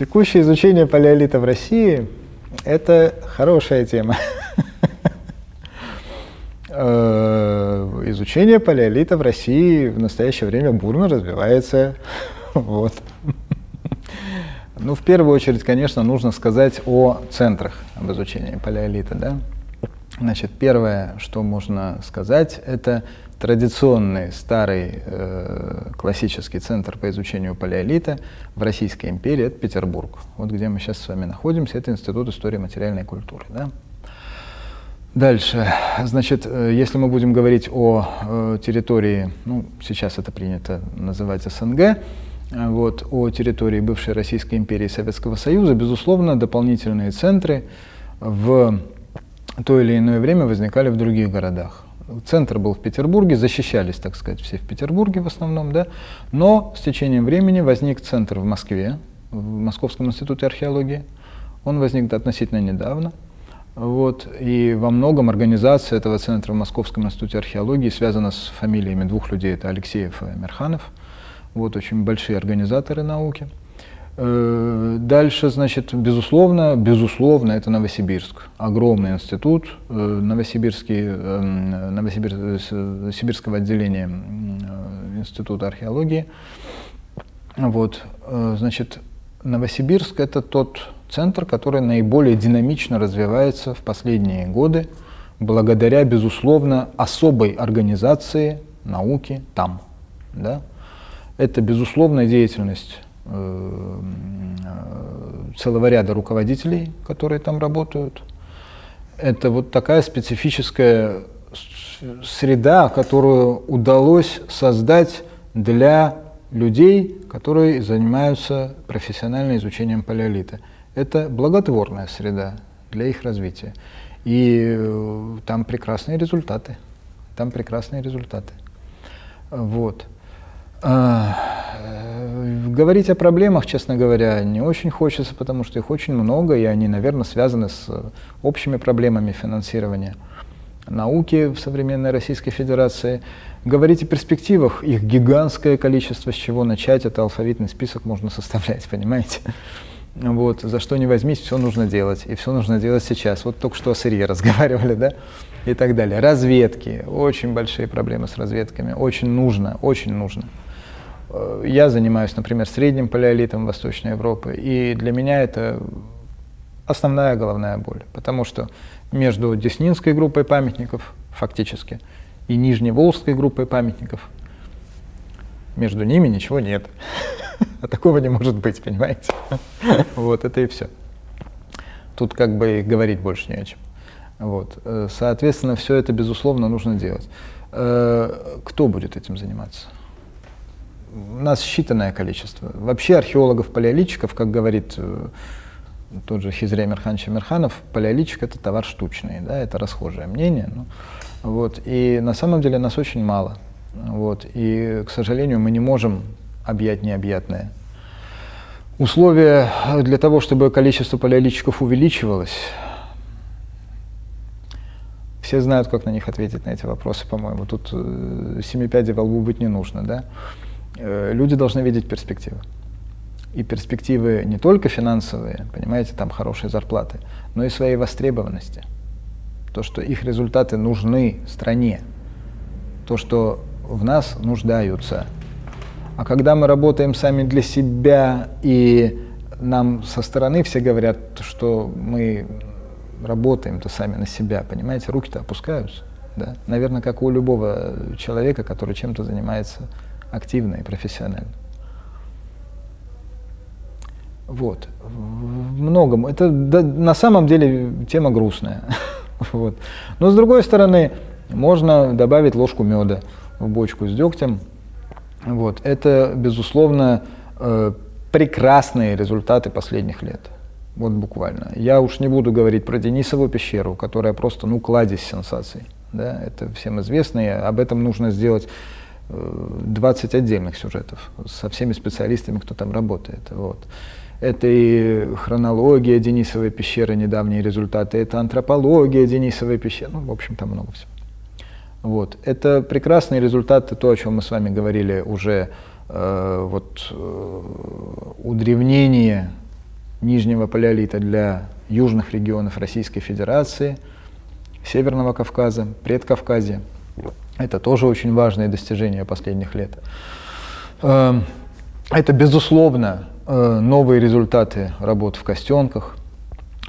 Текущее изучение палеолита в России – это хорошая тема. Э, изучение палеолита в России в настоящее время бурно развивается. Вот. Ну, в первую очередь, конечно, нужно сказать о центрах об изучении палеолита. Да? Значит, первое, что можно сказать, это традиционный старый э, классический центр по изучению палеолита в Российской империи – это Петербург. Вот где мы сейчас с вами находимся, это Институт истории материальной культуры. Да? Дальше. Значит, э, если мы будем говорить о э, территории, ну, сейчас это принято называть СНГ, э, вот, о территории бывшей Российской империи и Советского Союза, безусловно, дополнительные центры в то или иное время возникали в других городах центр был в Петербурге, защищались, так сказать, все в Петербурге в основном, да, но с течением времени возник центр в Москве, в Московском институте археологии. Он возник относительно недавно. Вот, и во многом организация этого центра в Московском институте археологии связана с фамилиями двух людей, это Алексеев и Мерханов. Вот, очень большие организаторы науки. Э, дальше, значит, безусловно, безусловно, это Новосибирск. Огромный институт э, Новосибирский, эм, отделения э, Института археологии. Вот, значит, Новосибирск – это тот центр, который наиболее динамично развивается в последние годы, благодаря, безусловно, особой организации науки там. Да? Это безусловная деятельность целого ряда руководителей, которые там работают. Это вот такая специфическая среда, которую удалось создать для людей, которые занимаются профессиональным изучением палеолита. Это благотворная среда для их развития. И э, там прекрасные результаты. Там прекрасные результаты. Вот. Э, говорить о проблемах, честно говоря, не очень хочется, потому что их очень много, и они, наверное, связаны с общими проблемами финансирования науки в современной Российской Федерации. Говорить о перспективах, их гигантское количество, с чего начать, это алфавитный список можно составлять, понимаете? Вот, за что не возьмись, все нужно делать, и все нужно делать сейчас. Вот только что о сырье разговаривали, да, и так далее. Разведки, очень большие проблемы с разведками, очень нужно, очень нужно. Э, я занимаюсь, например, средним палеолитом Восточной Европы, и для меня это основная головная боль, потому что между Деснинской группой памятников, фактически, и Нижневолжской группой памятников, между ними ничего нет. А такого не может быть, понимаете? Вот, это и все. Тут как бы говорить больше не о чем. Вот. Э, соответственно, все это, безусловно, нужно делать. Э, кто будет этим заниматься? У нас считанное количество. Вообще археологов-палеолитчиков, как говорит э, тот же Хизрей Мирханович Мирханов, палеолитчик это товар штучный, да, это расхожее мнение. Ну, вот, и на самом деле нас очень мало. Вот, и, к сожалению, мы не можем объять необъятное. Условия для того, чтобы количество палеолитчиков увеличивалось, все знают, как на них ответить, на эти вопросы, по-моему. Тут э, семипядей во лбу быть не нужно, да? Э, люди должны видеть перспективы. И перспективы не только финансовые, понимаете, там хорошие зарплаты, но и своей востребованности. То, что их результаты нужны стране, то, что в нас нуждаются. А когда мы работаем сами для себя, и нам со стороны все говорят, что мы работаем-то сами на себя, понимаете, руки-то опускаются. Да? Наверное, как у любого человека, который чем-то занимается активно и профессионально. Вот. Многому. Это да, на самом деле тема грустная. вот. Но с другой стороны, можно добавить ложку меда в бочку с дегтем. Вот. Это, безусловно, э, прекрасные результаты последних лет. Вот буквально. Я уж не буду говорить про Денисову пещеру, которая просто, ну, кладезь сенсаций. Да, это всем известно, и об этом нужно сделать 20 отдельных сюжетов со всеми специалистами, кто там работает. Вот. Это и хронология Денисовой пещеры, недавние результаты, это антропология Денисовой пещеры, ну, в общем, там много всего. Вот. Это прекрасные результаты, то, о чем мы с вами говорили уже, э, вот, э, удревнение нижнего палеолита для южных регионов Российской Федерации, Северного Кавказа, Предкавказья. Это тоже очень важное достижение последних лет. Эм, это, безусловно, э, новые результаты работ в Костенках,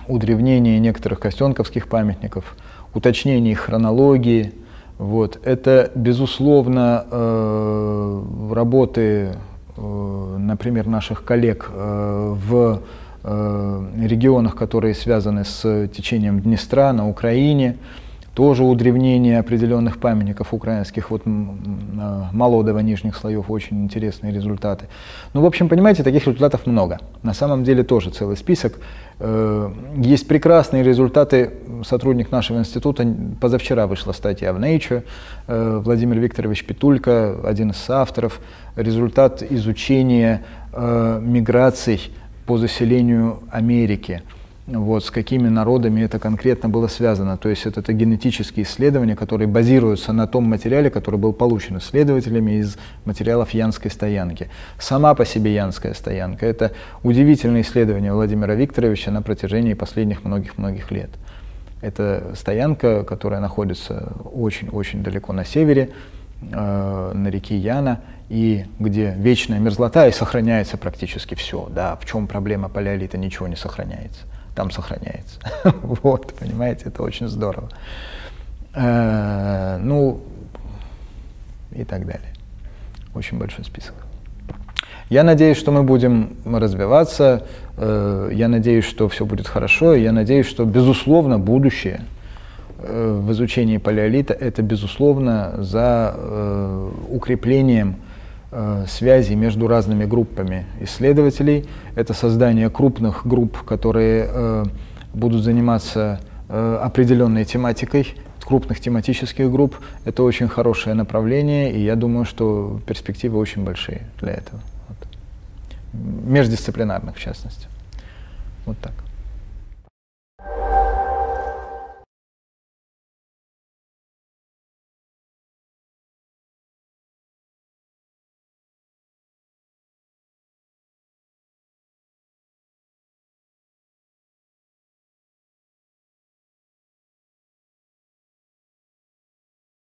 удревнение некоторых костенковских памятников, уточнение их хронологии. Вот. Это, безусловно, э, работы, э, например, наших коллег в регионах, которые связаны с течением Днестра на Украине, тоже удревнение определенных памятников украинских, вот молодого нижних слоев, очень интересные результаты. Ну, в общем, понимаете, таких результатов много. На самом деле тоже целый список. Э, есть прекрасные результаты. Сотрудник нашего института, позавчера вышла статья в Nature, э, Владимир Викторович Петулько, один из авторов, результат изучения э, миграций по заселению Америки – вот, с какими народами это конкретно было связано. То есть это, это генетические исследования, которые базируются на том материале, который был получен исследователями из материалов Янской стоянки. Сама по себе Янская стоянка – это удивительное исследование Владимира Викторовича на протяжении последних многих-многих лет. Это стоянка, которая находится очень-очень далеко на севере, э, на реке Яна, и где вечная мерзлота и сохраняется практически все. Да, в чем проблема палеолита? Ничего не сохраняется там сохраняется. вот, понимаете, это очень здорово. Э, ну, и так далее. Очень большой список. Я надеюсь, что мы будем развиваться, э, я надеюсь, что все будет хорошо, я надеюсь, что, безусловно, будущее э, в изучении палеолита – это, безусловно, за укреплением связи между разными группами исследователей. Это создание крупных групп, которые э, будут заниматься э, определенной тематикой, крупных тематических групп. Это очень хорошее направление, и я думаю, что перспективы очень большие для этого. Вот. Междисциплинарных, в частности. Вот так.